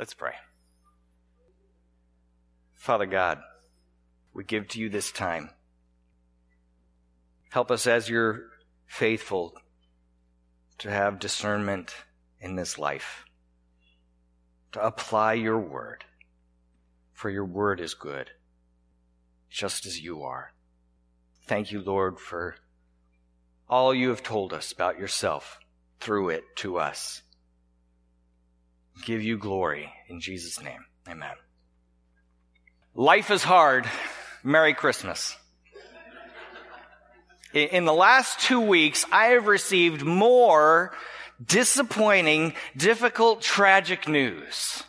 Let's pray. Father God, we give to you this time. Help us as you're faithful to have discernment in this life, to apply your word, for your word is good, just as you are. Thank you, Lord, for all you have told us about yourself through it to us. Give you glory in Jesus' name. Amen. Life is hard. Merry Christmas. In the last two weeks, I have received more disappointing, difficult, tragic news.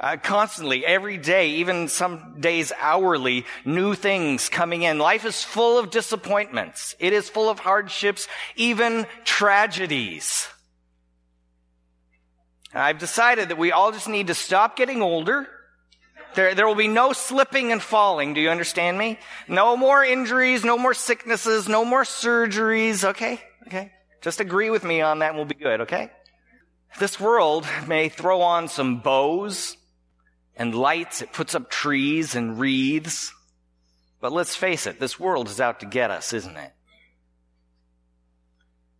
Uh, constantly, every day, even some days hourly, new things coming in. Life is full of disappointments. It is full of hardships, even tragedies. I've decided that we all just need to stop getting older. There, there will be no slipping and falling. Do you understand me? No more injuries, no more sicknesses, no more surgeries. Okay? Okay? Just agree with me on that and we'll be good, okay? This world may throw on some bows and lights. It puts up trees and wreaths. But let's face it, this world is out to get us, isn't it?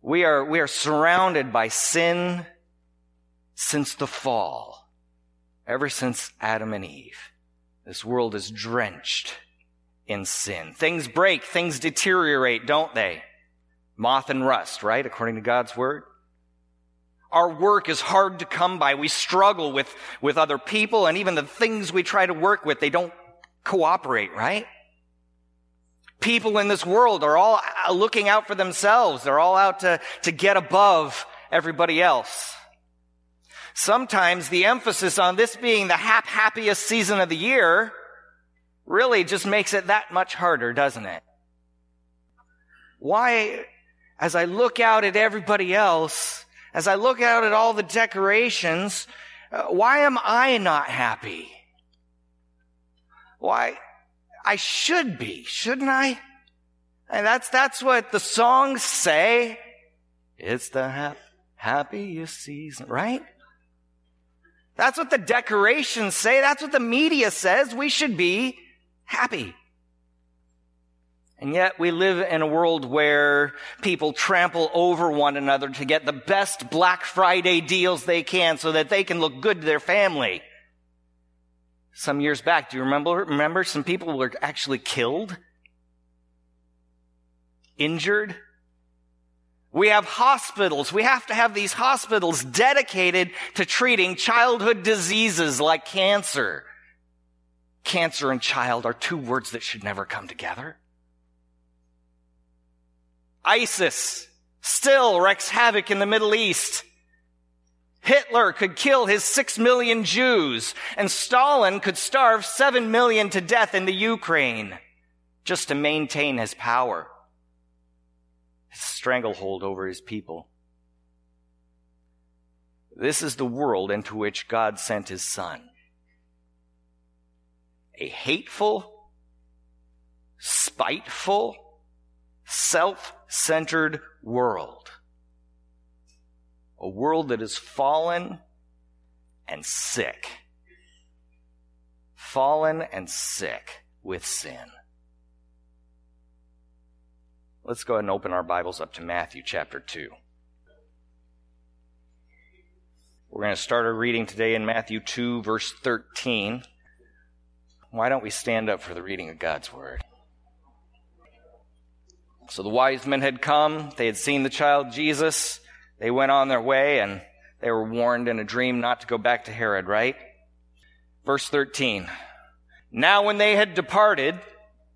We are, we are surrounded by sin since the fall, ever since Adam and Eve. This world is drenched in sin. Things break, things deteriorate, don't they? Moth and rust, right? According to God's word. Our work is hard to come by. We struggle with, with other people and even the things we try to work with, they don't cooperate, right? People in this world are all uh, looking out for themselves. They're all out to, to get above everybody else. Sometimes the emphasis on this being the hap- happiest season of the year really just makes it that much harder, doesn't it? Why, as I look out at everybody else, as I look out at all the decorations, uh, why am I not happy? Why, I should be, shouldn't I? And that's, that's what the songs say. It's the hap- happiest season, right? That's what the decorations say. That's what the media says. We should be happy. And yet we live in a world where people trample over one another to get the best Black Friday deals they can so that they can look good to their family. Some years back, do you remember, remember some people were actually killed? Injured? We have hospitals. We have to have these hospitals dedicated to treating childhood diseases like cancer. Cancer and child are two words that should never come together. ISIS still wreaks havoc in the Middle East. Hitler could kill his six million Jews, and Stalin could starve seven million to death in the Ukraine just to maintain his power stranglehold over his people. This is the world into which God sent his son. A hateful, spiteful, self-centered world. A world that is fallen and sick. Fallen and sick with sin. Let's go ahead and open our Bibles up to Matthew chapter 2. We're going to start our reading today in Matthew 2, verse 13. Why don't we stand up for the reading of God's Word? So the wise men had come, they had seen the child Jesus, they went on their way, and they were warned in a dream not to go back to Herod, right? Verse 13. Now when they had departed,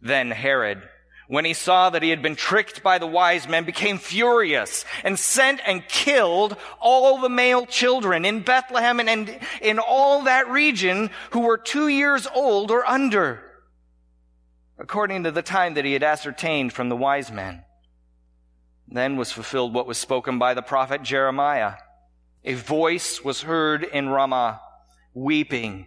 Then Herod, when he saw that he had been tricked by the wise men, became furious and sent and killed all the male children in Bethlehem and in all that region who were two years old or under, according to the time that he had ascertained from the wise men. Then was fulfilled what was spoken by the prophet Jeremiah. A voice was heard in Ramah, weeping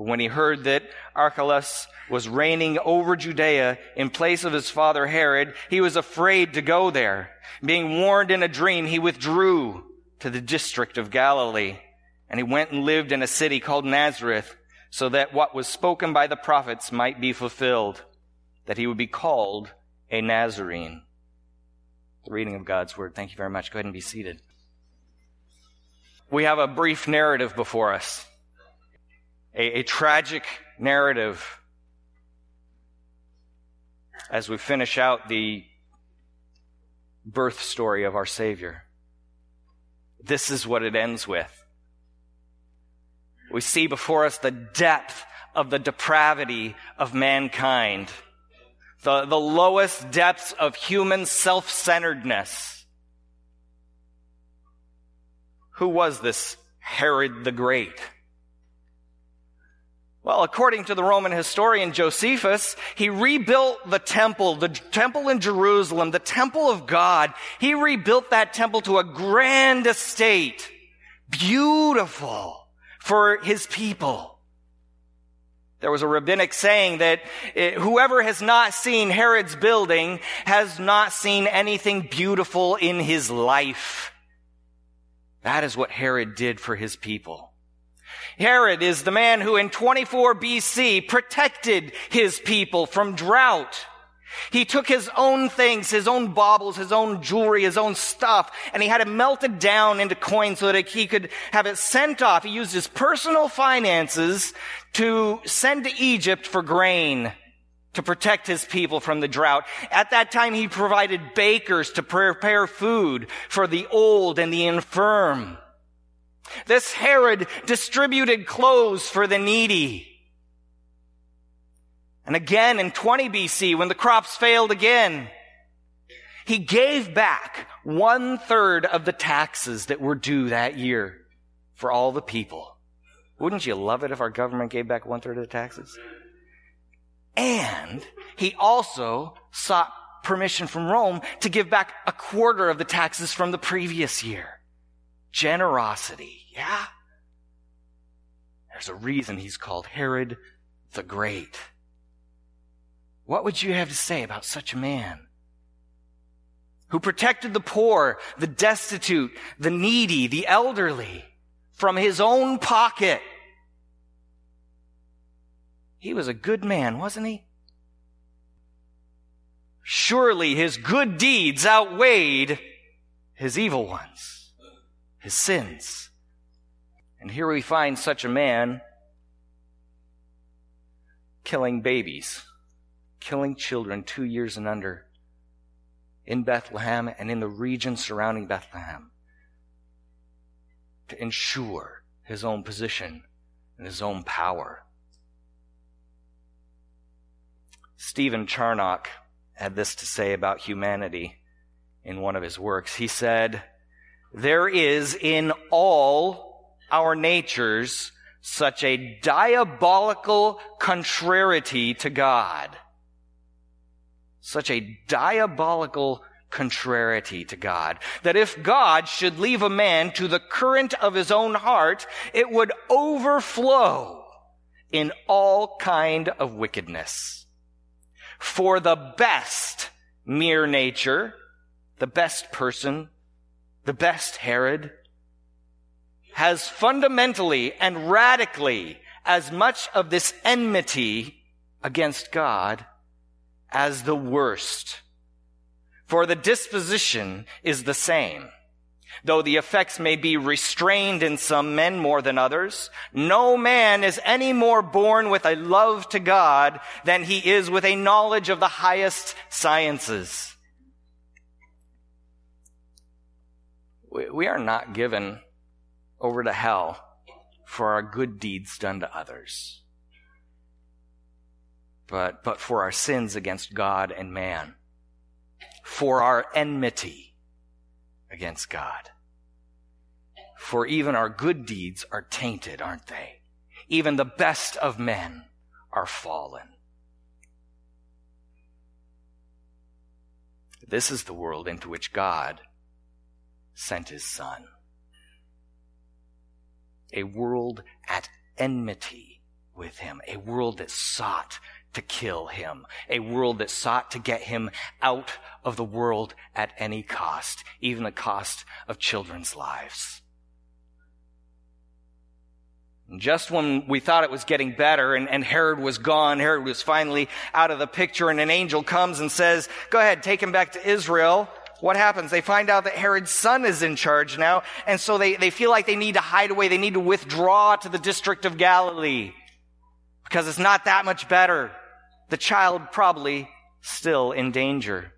But when he heard that Archelaus was reigning over Judea in place of his father Herod, he was afraid to go there. Being warned in a dream, he withdrew to the district of Galilee. And he went and lived in a city called Nazareth, so that what was spoken by the prophets might be fulfilled, that he would be called a Nazarene. The reading of God's word. Thank you very much. Go ahead and be seated. We have a brief narrative before us, a, a tragic narrative as we finish out the birth story of our Savior. This is what it ends with. We see before us the depth of the depravity of mankind, the, the lowest depths of human self-centeredness. Who was this Herod the Great? Well, according to the Roman historian Josephus, he rebuilt the temple, the temple in Jerusalem, the temple of God. He rebuilt that temple to a grand estate, beautiful for his people. There was a rabbinic saying that eh, whoever has not seen Herod's building has not seen anything beautiful in his life. That is what Herod did for his people. Herod is the man who in 24 BC protected his people from drought. He took his own things, his own baubles, his own jewelry, his own stuff, and he had it melted down into coins so that he could have it sent off. He used his personal finances to send to Egypt for grain to protect his people from the drought. At that time, he provided bakers to prepare food for the old and the infirm. This Herod distributed clothes for the needy. And again in 20 BC, when the crops failed again, he gave back one third of the taxes that were due that year for all the people. Wouldn't you love it if our government gave back one third of the taxes? And he also sought permission from Rome to give back a quarter of the taxes from the previous year. Generosity. Yeah? There's a reason he's called Herod the Great. What would you have to say about such a man? Who protected the poor, the destitute, the needy, the elderly from his own pocket. He was a good man, wasn't he? Surely his good deeds outweighed his evil ones, his sins. And here we find such a man killing babies, killing children two years and under in Bethlehem and in the region surrounding Bethlehem to ensure his own position and his own power. Stephen Charnock had this to say about humanity in one of his works. He said, There is in all our natures such a diabolical contrariety to God. Such a diabolical contrariety to God. That if God should leave a man to the current of his own heart, it would overflow in all kind of wickedness. For the best mere nature, the best person, the best Herod, has fundamentally and radically as much of this enmity against God as the worst. For the disposition is the same. Though the effects may be restrained in some men more than others, no man is any more born with a love to God than he is with a knowledge of the highest sciences. We are not given over to hell for our good deeds done to others, but, but for our sins against God and man, for our enmity against God. For even our good deeds are tainted, aren't they? Even the best of men are fallen. This is the world into which God sent his Son. A world at enmity with him, a world that sought to kill him, a world that sought to get him out of the world at any cost, even the cost of children's lives. Just when we thought it was getting better and, and, Herod was gone, Herod was finally out of the picture and an angel comes and says, go ahead, take him back to Israel. What happens? They find out that Herod's son is in charge now, and so they, they feel like they need to hide away. They need to withdraw to the district of Galilee because it's not that much better the child probably still in danger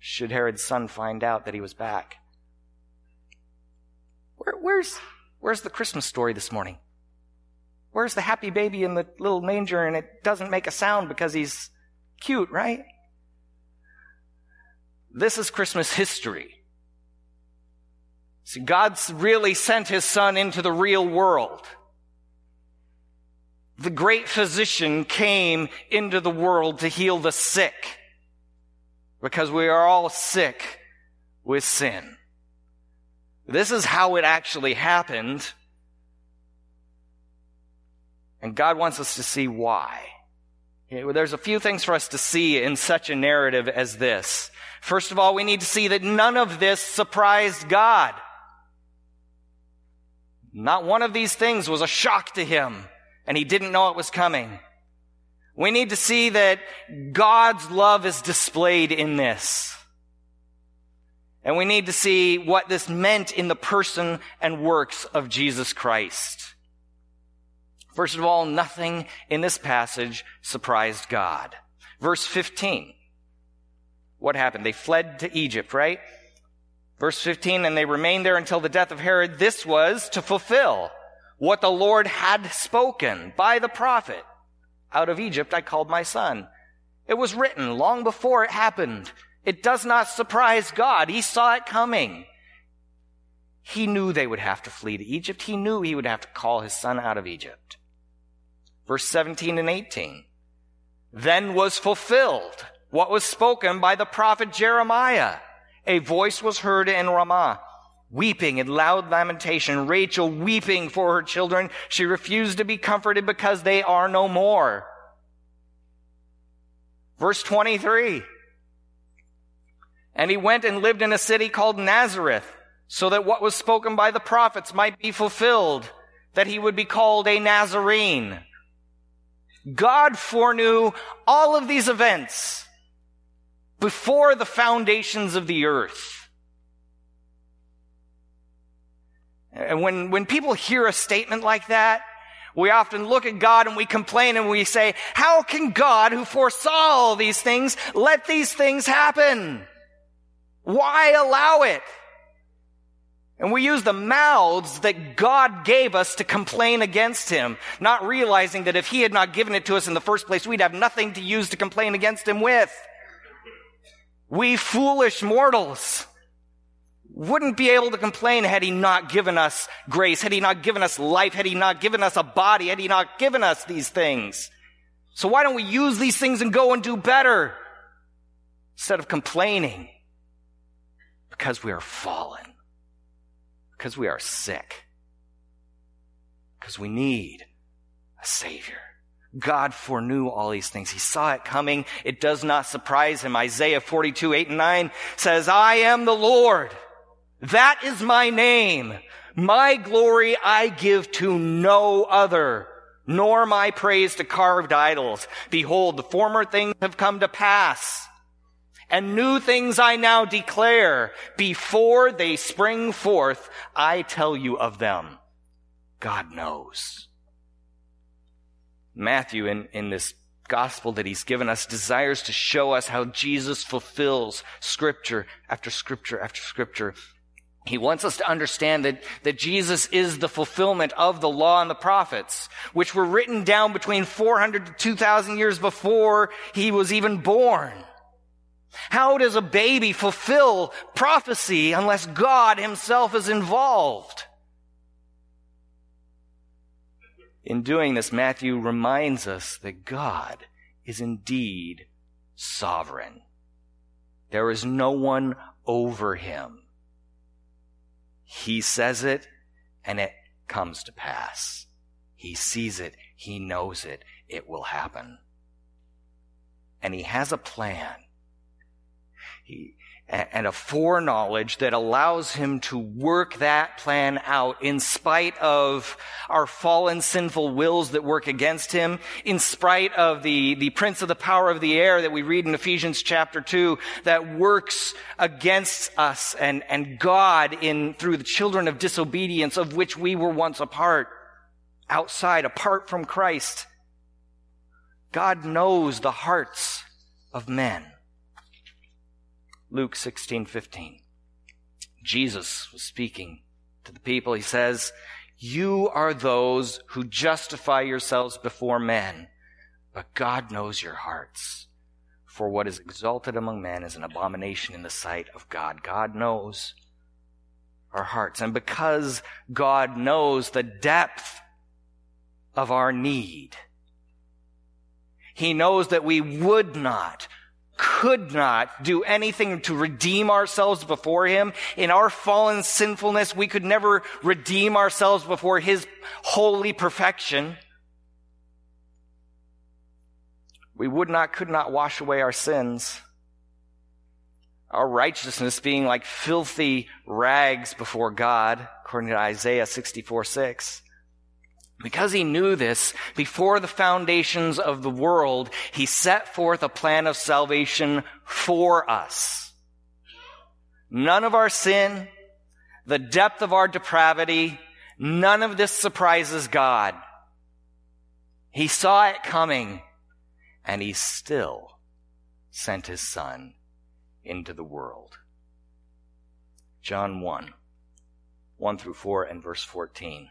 should Herod's son find out that he was back. Where, where's, where's the Christmas story this morning? Where's the happy baby in the little manger and it doesn't make a sound because he's cute, right? This is Christmas history. See, God's really sent his son into the real world the great physician came into the world to heal the sick because we are all sick with sin. This is how it actually happened. And God wants us to see why. There's a few things for us to see in such a narrative as this. First of all, we need to see that none of this surprised God. Not one of these things was a shock to him and he didn't know it was coming. We need to see that God's love is displayed in this. And we need to see what this meant in the person and works of Jesus Christ. First of all, nothing in this passage surprised God. Verse 15. What happened? They fled to Egypt, right? Verse 15, and they remained there until the death of Herod. This was to fulfill what the Lord had spoken by the prophet. Out of Egypt I called my son. It was written long before it happened. It does not surprise God. He saw it coming. He knew they would have to flee to Egypt. He knew he would have to call his son out of Egypt. Verse 17 and 18. Then was fulfilled what was spoken by the prophet Jeremiah. A voice was heard in Ramah weeping in loud lamentation, Rachel weeping for her children. She refused to be comforted because they are no more. Verse 23. And he went and lived in a city called Nazareth, so that what was spoken by the prophets might be fulfilled, that he would be called a Nazarene. God foreknew all of these events before the foundations of the earth. And when, when people hear a statement like that, we often look at God and we complain and we say, how can God who foresaw all these things let these things happen? Why allow it? And we use the mouths that God gave us to complain against Him, not realizing that if He had not given it to us in the first place, we'd have nothing to use to complain against Him with. We foolish mortals wouldn't be able to complain had he not given us grace, had he not given us life, had he not given us a body, had he not given us these things. So why don't we use these things and go and do better instead of complaining? Because we are fallen. Because we are sick. Because we need a savior. God foreknew all these things. He saw it coming. It does not surprise him. Isaiah 42, 8 and 9 says, I am the Lord that is my name. My glory I give to no other, nor my praise to carved idols. Behold, the former things have come to pass, And new things I now declare. Before they spring forth, I tell you of them. God knows. Matthew, in, in this gospel that he's given us, desires to show us how Jesus fulfills scripture after scripture after scripture. He wants us to understand that, that Jesus is the fulfillment of the law and the prophets, which were written down between 400 to 2,000 years before he was even born. How does a baby fulfill prophecy unless God himself is involved? In doing this, Matthew reminds us that God is indeed sovereign. There is no one over him. He says it and it comes to pass. He sees it. He knows it. It will happen. And he has a plan. He, and a foreknowledge that allows him to work that plan out in spite of our fallen sinful wills that work against him, in spite of the, the prince of the power of the air that we read in Ephesians chapter 2 that works against us and, and God in through the children of disobedience of which we were once a part, outside, apart from Christ. God knows the hearts of men. Luke 16, 15. Jesus was speaking to the people. He says, You are those who justify yourselves before men, but God knows your hearts. For what is exalted among men is an abomination in the sight of God. God knows our hearts. And because God knows the depth of our need, He knows that we would not could not do anything to redeem ourselves before Him. In our fallen sinfulness, we could never redeem ourselves before His holy perfection. We would not, could not wash away our sins. Our righteousness being like filthy rags before God, according to Isaiah 64 6. Because he knew this, before the foundations of the world, he set forth a plan of salvation for us. None of our sin, the depth of our depravity, none of this surprises God. He saw it coming, and he still sent his son into the world. John 1, 1 through 4 and verse 14.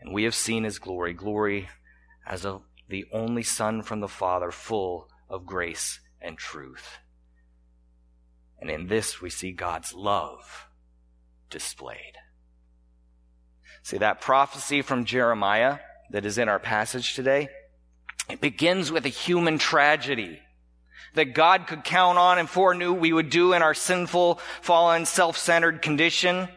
And we have seen his glory, glory as of the only Son from the Father, full of grace and truth. And in this we see God's love displayed. See that prophecy from Jeremiah that is in our passage today? It begins with a human tragedy that God could count on and foreknew we would do in our sinful, fallen, self-centered condition.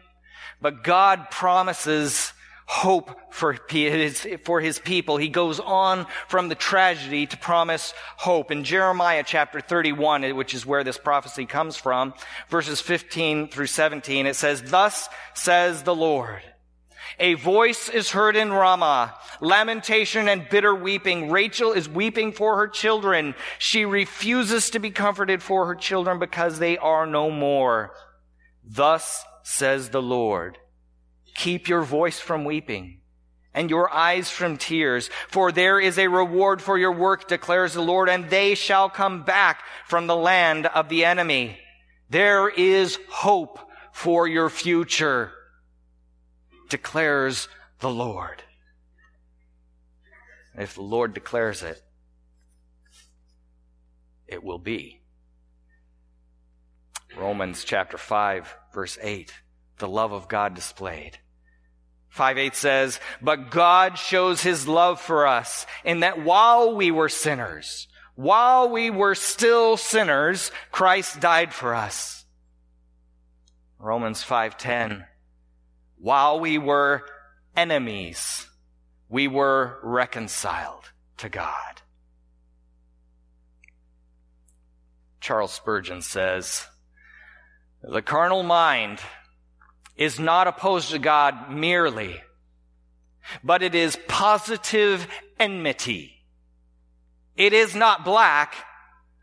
But God promises hope for his, for his people. He goes on from the tragedy to promise hope. In Jeremiah chapter 31, which is where this prophecy comes from, verses 15 through 17, it says, Thus says the Lord, a voice is heard in Ramah, lamentation and bitter weeping. Rachel is weeping for her children. She refuses to be comforted for her children because they are no more. Thus says the Lord, Keep your voice from weeping and your eyes from tears, for there is a reward for your work, declares the Lord, and they shall come back from the land of the enemy. There is hope for your future, declares the Lord. If the Lord declares it, it will be. Romans chapter 5, verse 8 the love of God displayed. 5 8 says, But God shows his love for us in that while we were sinners, While we were still sinners, Christ died for us. Romans 5:10 While we were enemies, we were reconciled to God. Charles Spurgeon says, the carnal mind is not opposed to God merely, but it is positive enmity. It is not black,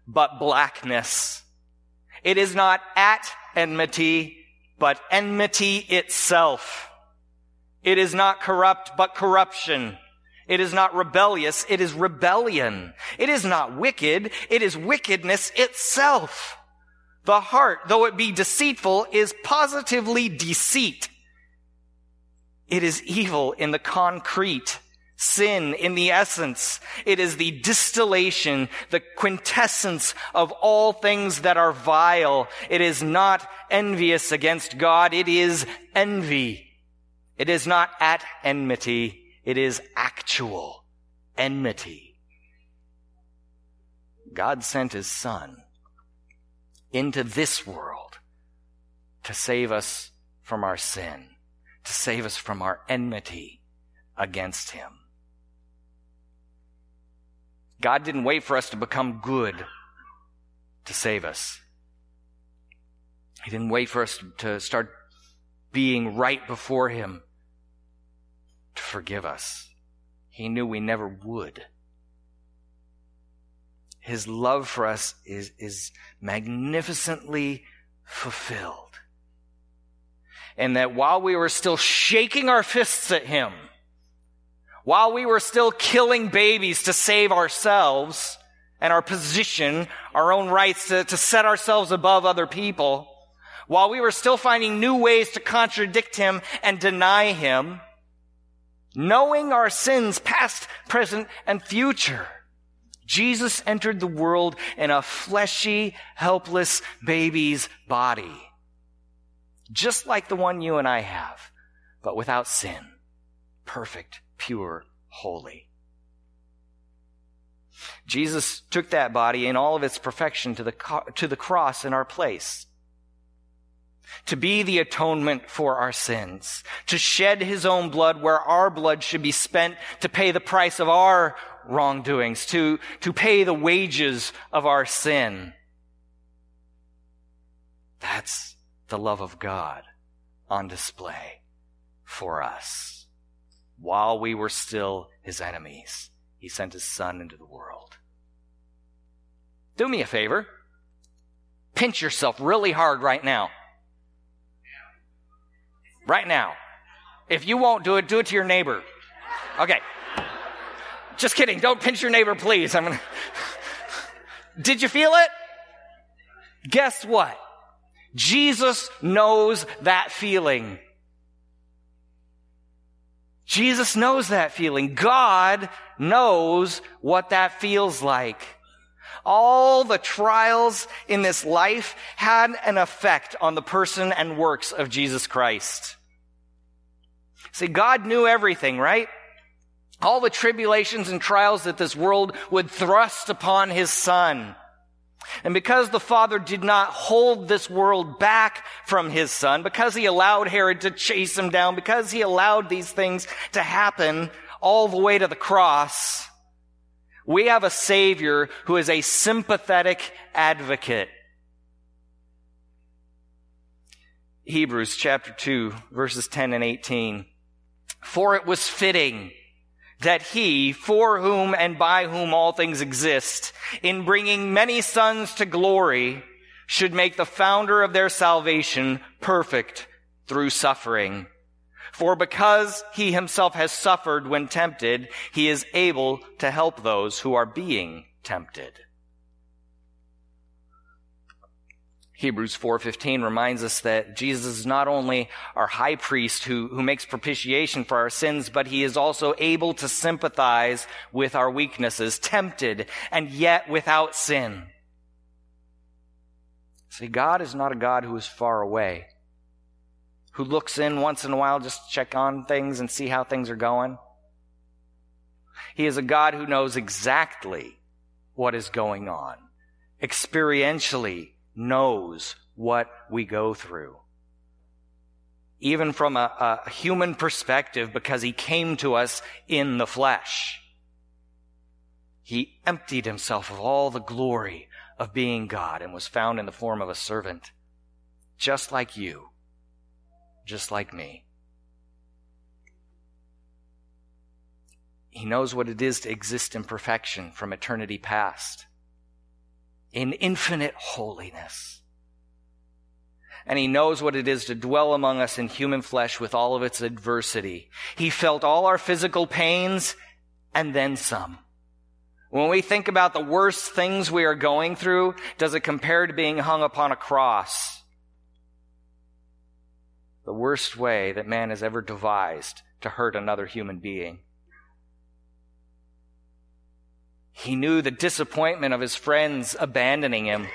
but blackness. It is not at enmity, but enmity itself. It is not corrupt, but corruption. It is not rebellious, it is rebellion. It is not wicked, it is wickedness itself. The heart, though it be deceitful, is positively deceit. It is evil in the concrete, sin in the essence. It is the distillation, the quintessence of all things that are vile. It is not envious against God, it is envy. It is not at enmity, it is actual enmity. God sent his son into this world to save us from our sin, to save us from our enmity against him. God didn't wait for us to become good to save us. He didn't wait for us to start being right before him to forgive us. He knew we never would. His love for us is, is magnificently fulfilled. And that while we were still shaking our fists at Him, while we were still killing babies to save ourselves and our position, our own rights to, to set ourselves above other people, while we were still finding new ways to contradict Him and deny Him, knowing our sins, past, present, and future. Jesus entered the world in a fleshy, helpless baby's body. Just like the one you and I have, but without sin. Perfect, pure, holy. Jesus took that body in all of its perfection to the, to the cross in our place to be the atonement for our sins, to shed his own blood where our blood should be spent to pay the price of our wrongdoings, to, to pay the wages of our sin. That's the love of God on display for us. While we were still his enemies, he sent his son into the world. Do me a favor. Pinch yourself really hard right now. Right now. If you won't do it, do it to your neighbor. Okay. Just kidding. Don't pinch your neighbor, please. I'm gonna. Did you feel it? Guess what? Jesus knows that feeling. Jesus knows that feeling. God knows what that feels like. All the trials in this life had an effect on the person and works of Jesus Christ. See, God knew everything, right? All the tribulations and trials that this world would thrust upon his son. And because the father did not hold this world back from his son, because he allowed Herod to chase him down, because he allowed these things to happen all the way to the cross, we have a savior who is a sympathetic advocate. Hebrews chapter 2 verses 10 and 18. For it was fitting that he, for whom and by whom all things exist, in bringing many sons to glory, should make the founder of their salvation perfect through suffering. For because he himself has suffered when tempted, he is able to help those who are being tempted. Hebrews 4:15 reminds us that Jesus is not only our high priest who, who makes propitiation for our sins, but he is also able to sympathize with our weaknesses, tempted and yet without sin. See, God is not a God who is far away, who looks in once in a while just to check on things and see how things are going. He is a God who knows exactly what is going on, experientially knows what we go through. Even from a, a human perspective, because he came to us in the flesh. He emptied himself of all the glory of being God and was found in the form of a servant, just like you, just like me. He knows what it is to exist in perfection from eternity past, in infinite holiness. And he knows what it is to dwell among us in human flesh with all of its adversity. He felt all our physical pains and then some. When we think about the worst things we are going through, does it compare to being hung upon a cross? The worst way that man has ever devised to hurt another human being. He knew the disappointment of his friends abandoning him.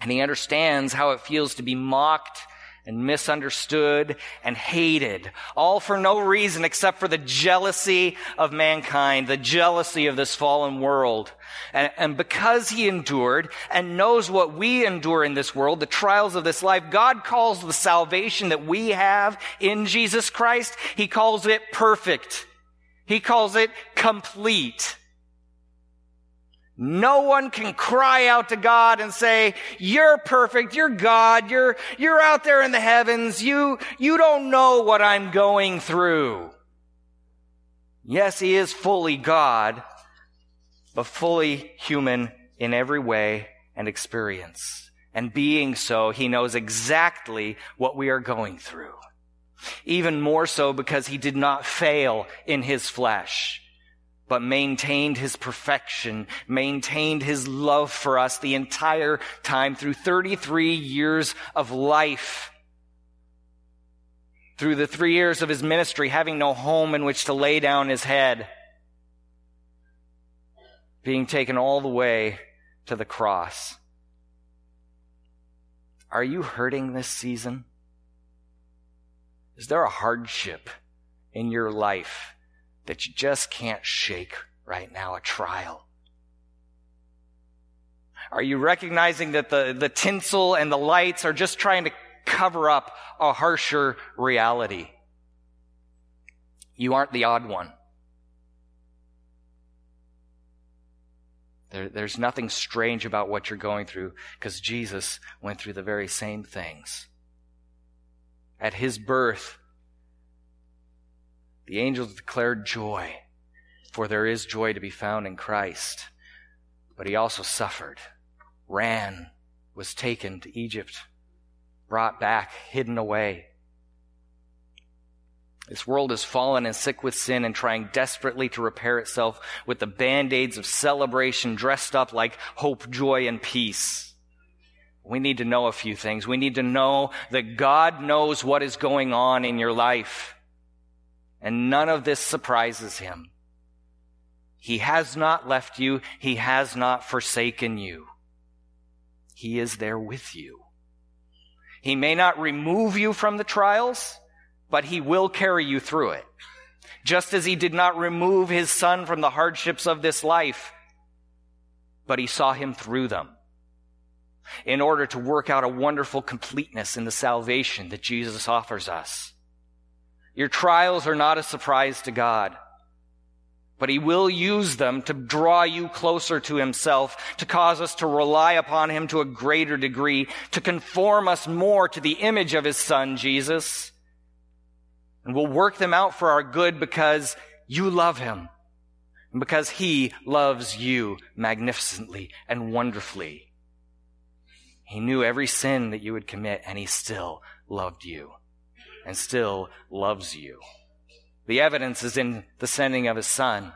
And he understands how it feels to be mocked and misunderstood and hated, all for no reason except for the jealousy of mankind, the jealousy of this fallen world. And, and, because he endured and knows what we endure in this world, the trials of this life, God calls the salvation that we have in Jesus Christ, he calls it perfect. He calls it complete. No one can cry out to God and say, you're perfect, you're God, you're, you're out there in the heavens, you, you don't know what I'm going through. Yes, He is fully God, but fully human in every way and experience. And being so, He knows exactly what we are going through. Even more so because He did not fail in His flesh but maintained his perfection, maintained his love for us the entire time through 33 years of life. Through the three years of his ministry, having no home in which to lay down his head, being taken all the way to the cross. Are you hurting this season? Is there a hardship in your life? That you just can't shake right now, a trial? Are you recognizing that the, the tinsel and the lights are just trying to cover up a harsher reality? You aren't the odd one. There, there's nothing strange about what you're going through because Jesus went through the very same things. At his birth, the angels declared joy, for there is joy to be found in Christ. But he also suffered, ran, was taken to Egypt, brought back, hidden away. This world is fallen and sick with sin and trying desperately to repair itself with the band-aids of celebration dressed up like hope, joy, and peace. We need to know a few things. We need to know that God knows what is going on in your life. And none of this surprises him. He has not left you. He has not forsaken you. He is there with you. He may not remove you from the trials, but he will carry you through it. Just as he did not remove his son from the hardships of this life, but he saw him through them in order to work out a wonderful completeness in the salvation that Jesus offers us. Your trials are not a surprise to God, but He will use them to draw you closer to Himself, to cause us to rely upon Him to a greater degree, to conform us more to the image of His Son, Jesus. And we'll work them out for our good because you love Him and because He loves you magnificently and wonderfully. He knew every sin that you would commit and He still loved you and still loves you. The evidence is in the sending of his son.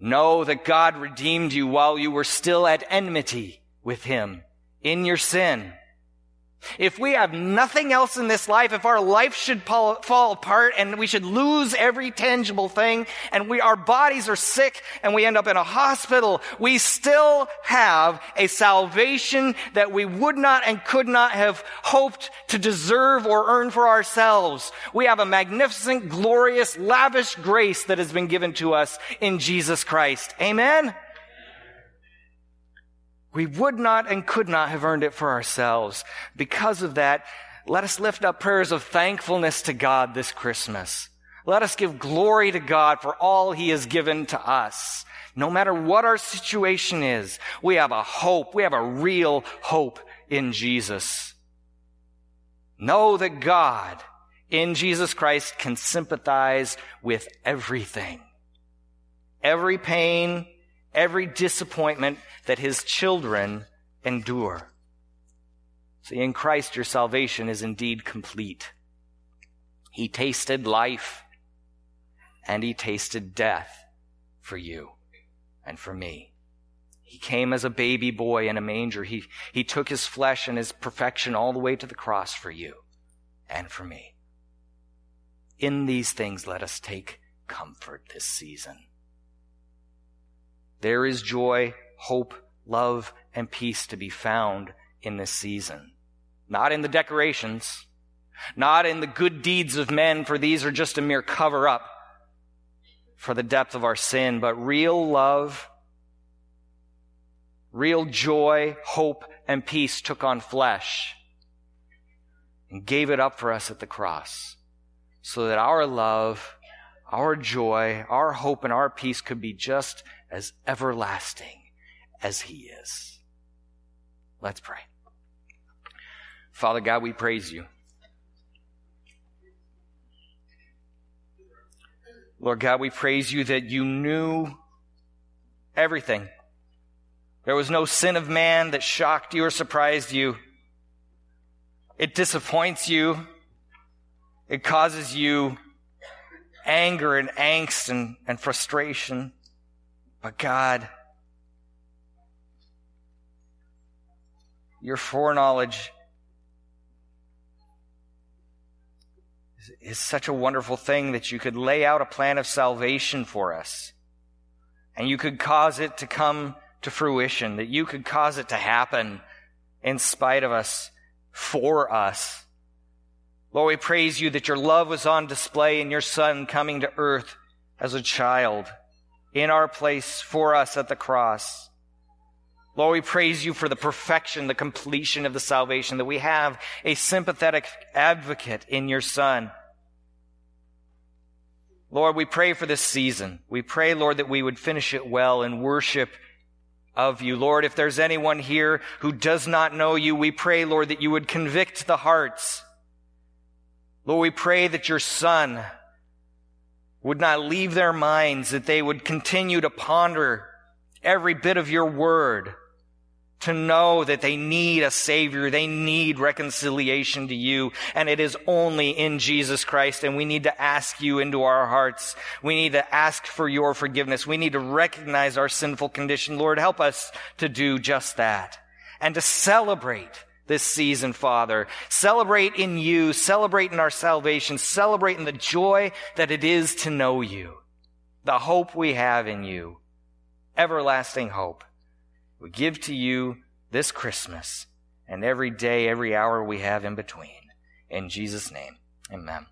Know that God redeemed you while you were still at enmity with him in your sin. If we have nothing else in this life, if our life should fall, fall, apart and we should lose every tangible thing and we, our bodies are sick and we end up in a hospital, we still have a salvation that we would not and could not have hoped to deserve or earn for ourselves. We have a magnificent, glorious, lavish grace that has been given to us in Jesus Christ. Amen? We would not and could not have earned it for ourselves. Because of that, let us lift up prayers of thankfulness to God this Christmas. Let us give glory to God for all He has given to us. No matter what our situation is, we have a hope. We have a real hope in Jesus. Know that God in Jesus Christ can sympathize with everything. Every pain, every disappointment that his children endure. See, in Christ, your salvation is indeed complete. He tasted life and he tasted death for you and for me. He came as a baby boy in a manger. He, he took his flesh and his perfection all the way to the cross for you and for me. In these things, let us take comfort this season. There is joy, hope, love, and peace to be found in this season. Not in the decorations, not in the good deeds of men, for these are just a mere cover up for the depth of our sin, but real love, real joy, hope, and peace took on flesh and gave it up for us at the cross so that our love, our joy, our hope, and our peace could be just as everlasting as He is. Let's pray. Father God, we praise you. Lord God, we praise you that you knew everything. There was no sin of man that shocked you or surprised you. It disappoints you. It causes you anger and angst and, and frustration. But God, your foreknowledge is such a wonderful thing that you could lay out a plan of salvation for us. And you could cause it to come to fruition, that you could cause it to happen in spite of us, for us. Lord, we praise you that your love was on display in your Son coming to earth as a child in our place for us at the cross. Lord, we praise you for the perfection, the completion of the salvation, that we have a sympathetic advocate in your Son. Lord, we pray for this season. We pray, Lord, that we would finish it well in worship of you. Lord, if there's anyone here who does not know you, we pray, Lord, that you would convict the hearts. Lord, we pray that your Son, would not leave their minds, that they would continue to ponder every bit of your word, to know that they need a savior, they need reconciliation to you, and it is only in Jesus Christ, and we need to ask you into our hearts. We need to ask for your forgiveness. We need to recognize our sinful condition. Lord, help us to do just that, and to celebrate this season, Father. Celebrate in you, celebrate in our salvation, celebrate in the joy that it is to know you, the hope we have in you, everlasting hope. We give to you this Christmas and every day, every hour we have in between. In Jesus' name, amen.